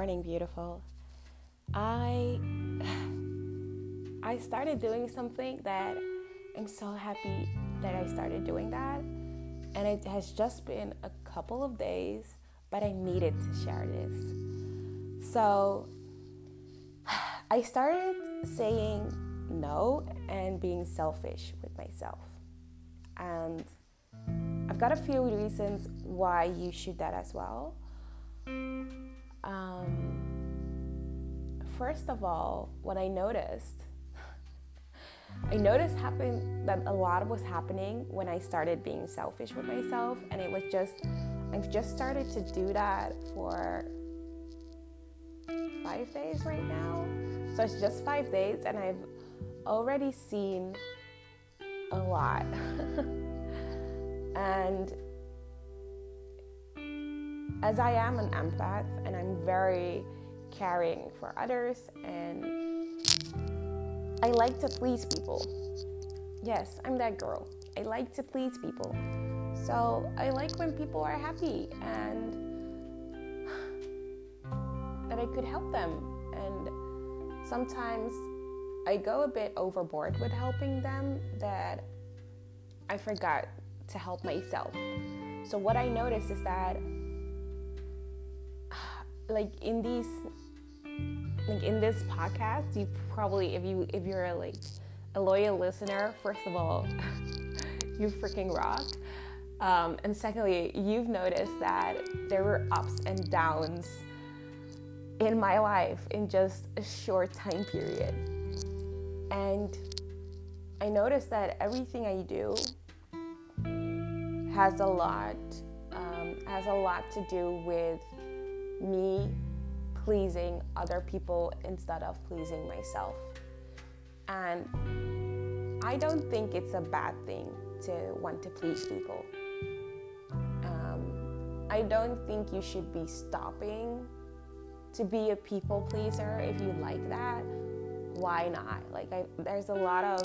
morning, beautiful. I I started doing something that I'm so happy that I started doing that. And it has just been a couple of days, but I needed to share this. So I started saying no and being selfish with myself. And I've got a few reasons why you should that as well. Um, first of all, what I noticed, I noticed happen that a lot was happening when I started being selfish with myself, and it was just I've just started to do that for five days right now. So it's just five days, and I've already seen a lot. and as I am an empath and I'm very caring for others and I like to please people. Yes, I'm that girl. I like to please people. So I like when people are happy and that I could help them. And sometimes I go a bit overboard with helping them that I forgot to help myself. So what I notice is that like in these like in this podcast, you probably if you if you're like a loyal listener, first of all, you freaking rock. Um, and secondly, you've noticed that there were ups and downs in my life in just a short time period. And I noticed that everything I do has a lot um, has a lot to do with me pleasing other people instead of pleasing myself. And I don't think it's a bad thing to want to please people. Um, I don't think you should be stopping to be a people pleaser if you like that. Why not? Like, I, there's a lot of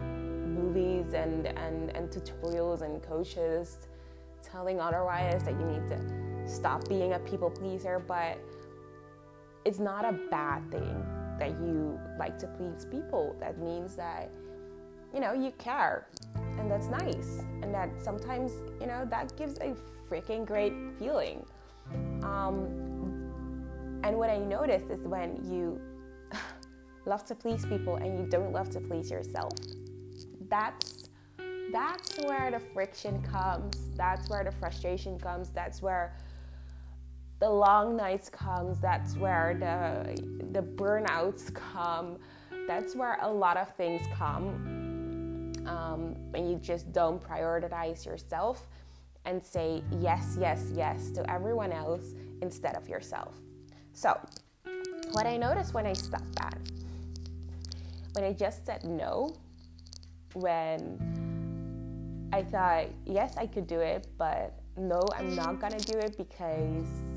movies and, and, and tutorials and coaches telling otherwise that you need to stop being a people pleaser, but it's not a bad thing that you like to please people. That means that, you know, you care. And that's nice. And that sometimes, you know, that gives a freaking great feeling. Um, and what I noticed is when you love to please people and you don't love to please yourself, that's that's where the friction comes. That's where the frustration comes. That's where the long nights comes that's where the the burnouts come. That's where a lot of things come. Um, when you just don't prioritize yourself and say yes yes yes to everyone else instead of yourself. So what i noticed when i stopped that when i just said no when i thought yes i could do it but no i'm not gonna do it because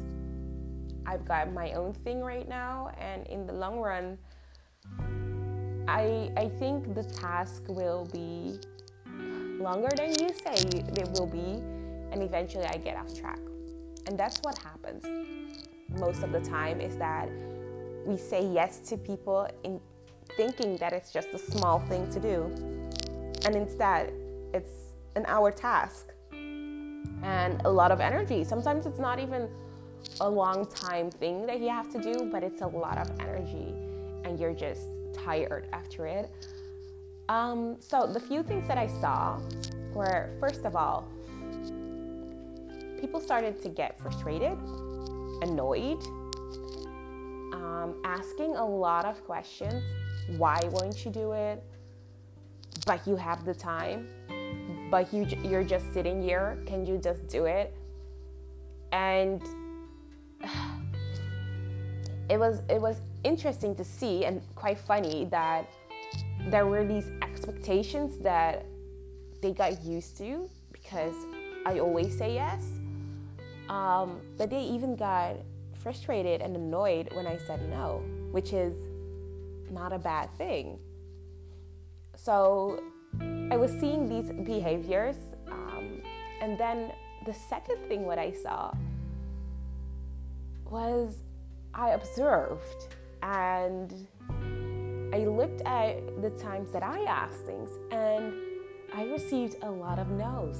I've got my own thing right now, and in the long run, I I think the task will be longer than you say it will be, and eventually I get off track. And that's what happens most of the time is that we say yes to people in thinking that it's just a small thing to do, and instead it's an hour task and a lot of energy. Sometimes it's not even a long time thing that you have to do, but it's a lot of energy and you're just tired after it. Um, so, the few things that I saw were first of all, people started to get frustrated, annoyed, um, asking a lot of questions. Why won't you do it? But you have the time. But you, you're just sitting here. Can you just do it? And it was it was interesting to see and quite funny that there were these expectations that they got used to because I always say yes. Um, but they even got frustrated and annoyed when I said no, which is not a bad thing. So I was seeing these behaviors, um, and then the second thing what I saw was I observed and I looked at the times that I asked things and I received a lot of no's.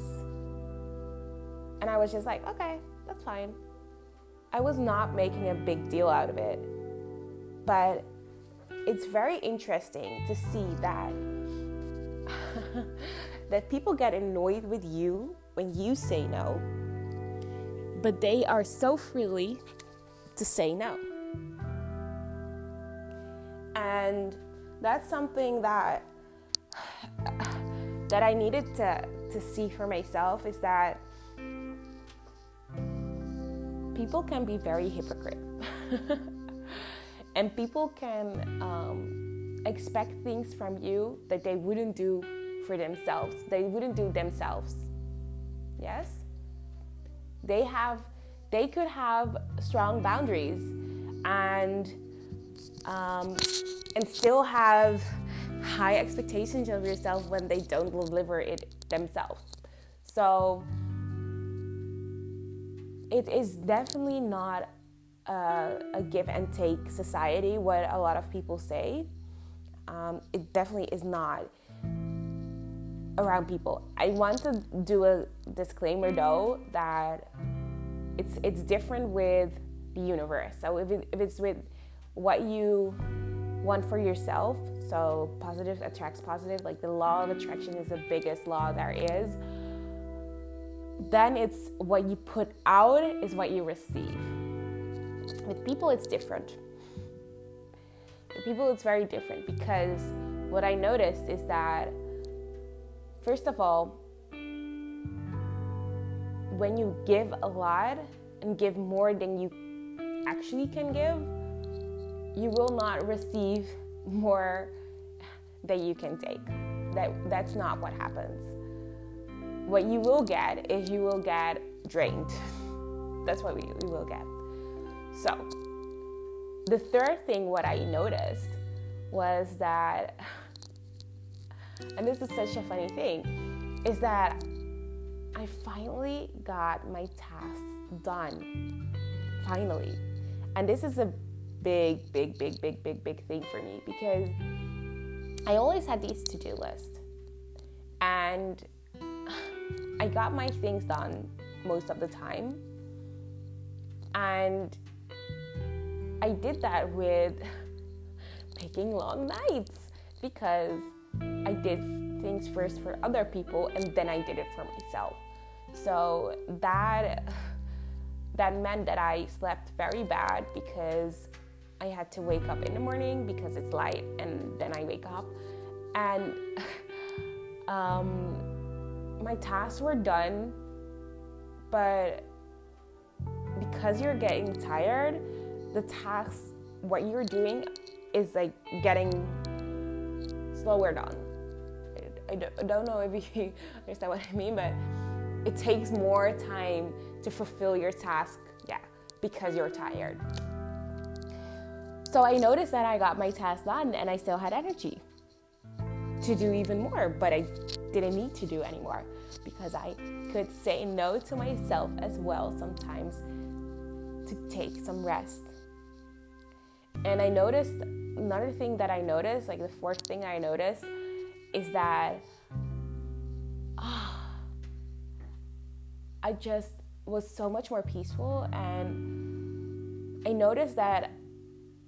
And I was just like, okay, that's fine. I was not making a big deal out of it. But it's very interesting to see that that people get annoyed with you when you say no, but they are so freely to say no. And that's something that that I needed to to see for myself is that people can be very hypocrite. and people can um, expect things from you that they wouldn't do for themselves. They wouldn't do themselves. Yes? They have they could have strong boundaries and um, and still have high expectations of yourself when they don't deliver it themselves. So it is definitely not a, a give and take society, what a lot of people say. Um, it definitely is not around people. I want to do a disclaimer though that it's it's different with the universe. So if, it, if it's with what you want for yourself, so positive attracts positive, like the law of attraction is the biggest law there is then it's what you put out is what you receive. With people, it's different. With people, it's very different because what I noticed is that, first of all, when you give a lot and give more than you actually can give, you will not receive more than you can take. That, that's not what happens what you will get is you will get drained. That's what we, we will get. So, the third thing, what I noticed was that, and this is such a funny thing, is that I finally got my tasks done. Finally. And this is a big, big, big, big, big, big thing for me because I always had these to do lists. And I got my things done most of the time. And I did that with taking long nights because I did things first for other people and then I did it for myself. So that that meant that I slept very bad because I had to wake up in the morning because it's light and then I wake up and um, my tasks were done, but because you're getting tired, the tasks, what you're doing is like getting slower done. I don't know if you understand what I mean, but it takes more time to fulfill your task, yeah, because you're tired. So I noticed that I got my task done and I still had energy to do even more, but I didn't need to do anymore because I could say no to myself as well sometimes to take some rest. And I noticed another thing that I noticed, like the fourth thing I noticed, is that oh, I just was so much more peaceful and I noticed that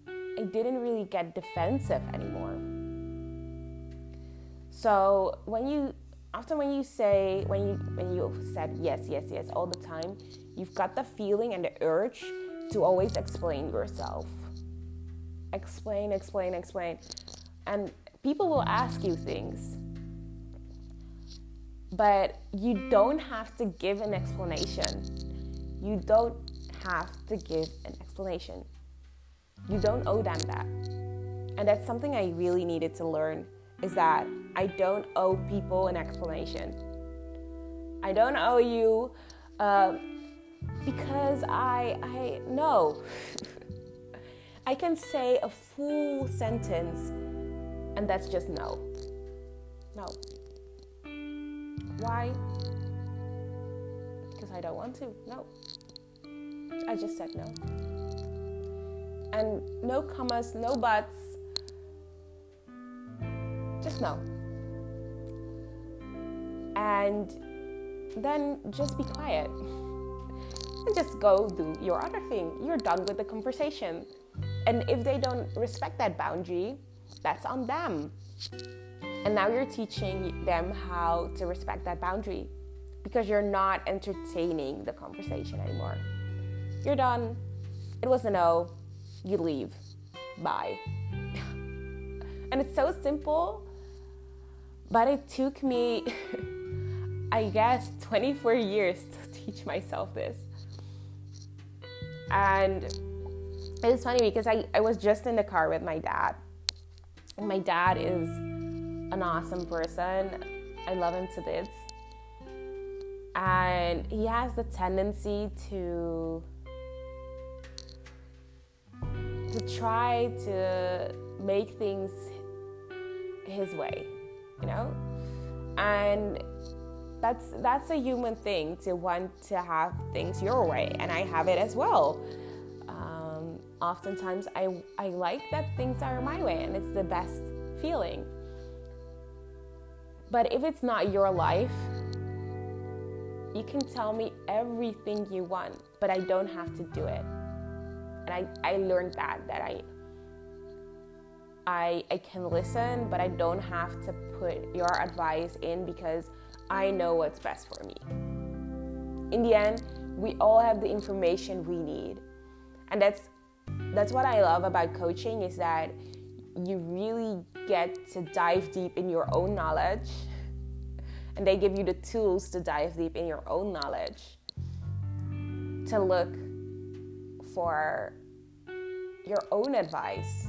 I didn't really get defensive anymore. So when you often when you say when you when you said yes, yes, yes all the time, you've got the feeling and the urge to always explain yourself. Explain, explain, explain. And people will ask you things. But you don't have to give an explanation. You don't have to give an explanation. You don't owe them that. And that's something I really needed to learn is that I don't owe people an explanation. I don't owe you uh, because I I know. I can say a full sentence and that's just no. No. Why? Because I don't want to. No. I just said no. and no commas, no buts. Just no. And then just be quiet and just go do your other thing. You're done with the conversation. And if they don't respect that boundary, that's on them. And now you're teaching them how to respect that boundary because you're not entertaining the conversation anymore. You're done. It was a no. You leave. Bye. and it's so simple, but it took me, I guess, 24 years to teach myself this. And it's funny because I, I was just in the car with my dad. My dad is an awesome person. I love him to bits. And he has the tendency to to try to make things his way, you know? And that's that's a human thing to want to have things your way and I have it as well. Oftentimes I I like that things are my way and it's the best feeling. But if it's not your life, you can tell me everything you want, but I don't have to do it. And I, I learned that that I I I can listen, but I don't have to put your advice in because I know what's best for me. In the end, we all have the information we need. And that's that's what I love about coaching is that you really get to dive deep in your own knowledge and they give you the tools to dive deep in your own knowledge to look for your own advice.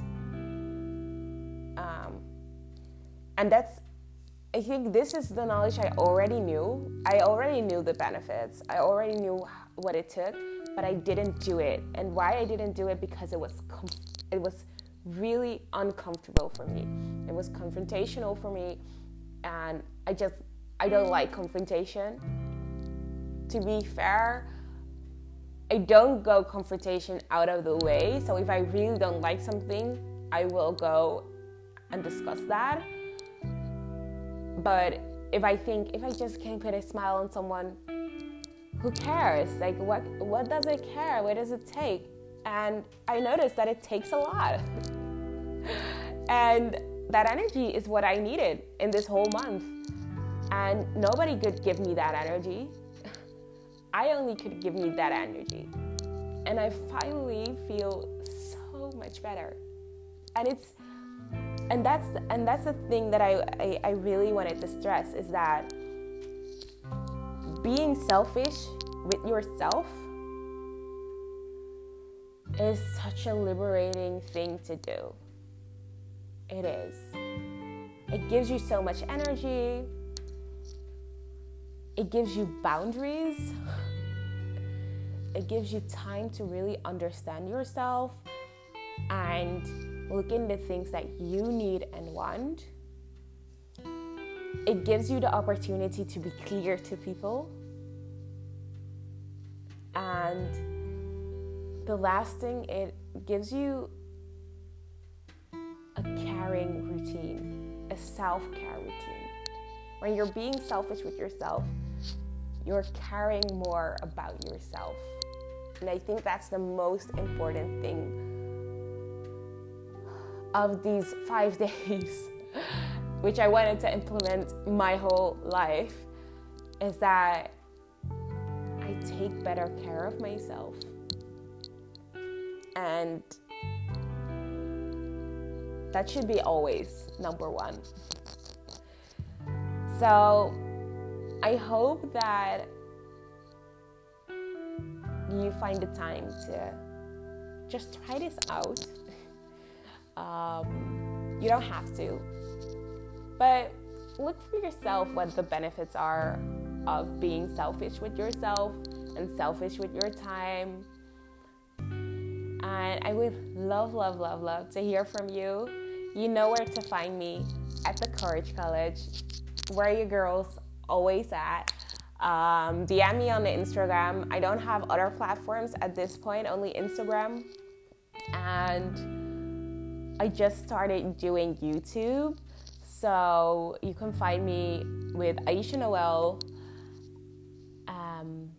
Um, and that's i think this is the knowledge i already knew. I already knew the benefits. I already knew what it took but i didn't do it and why i didn't do it because it was com- it was really uncomfortable for me it was confrontational for me and i just I don't like confrontation. To be fair, I don't go confrontation out of the way. So if I really don't like something, I will go and discuss that. But if I think if I just can't put a smile on someone, who cares? Like what what does it care? What does it take? And I noticed that it takes a lot. and that energy is what I needed in this whole month. And nobody could give me that energy. I only could give me that energy. And I finally feel so much better. And it's and that's and that's the thing that I, I, I really wanted to stress is that being selfish with yourself is such a liberating thing to do. It is. It gives you so much energy, it gives you boundaries. It gives you time to really understand yourself and look into things that you need and want. It gives you the opportunity to be clear to people. And the last thing, it gives you a caring routine, a self care routine. When you're being selfish with yourself, you're caring more about yourself. And I think that's the most important thing of these five days, which I wanted to implement my whole life, is that I take better care of myself. And that should be always number one. So, I hope that you find the time to just try this out. Um, you don't have to, but look for yourself what the benefits are of being selfish with yourself and selfish with your time. And I would love, love, love, love to hear from you. You know where to find me at the Courage College, where your girls always at. Um, DM me on the Instagram. I don't have other platforms at this point, only Instagram. and I just started doing YouTube. So you can find me with Ayesha Noelle. Um,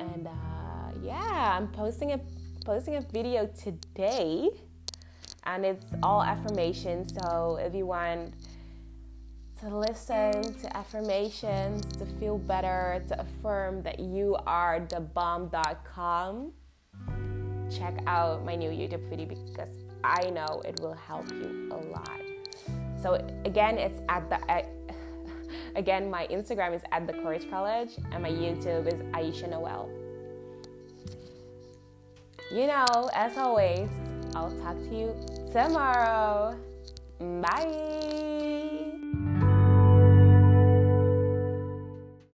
and uh, yeah, I'm posting a posting a video today, and it's all affirmations. So if you want to listen to affirmations, to feel better, to affirm that you are the bomb.com, check out my new YouTube video because I know it will help you a lot. So again, it's at the again my Instagram is at the Courage College and my YouTube is Ayesha Noelle. You know, as always, I'll talk to you tomorrow. Bye.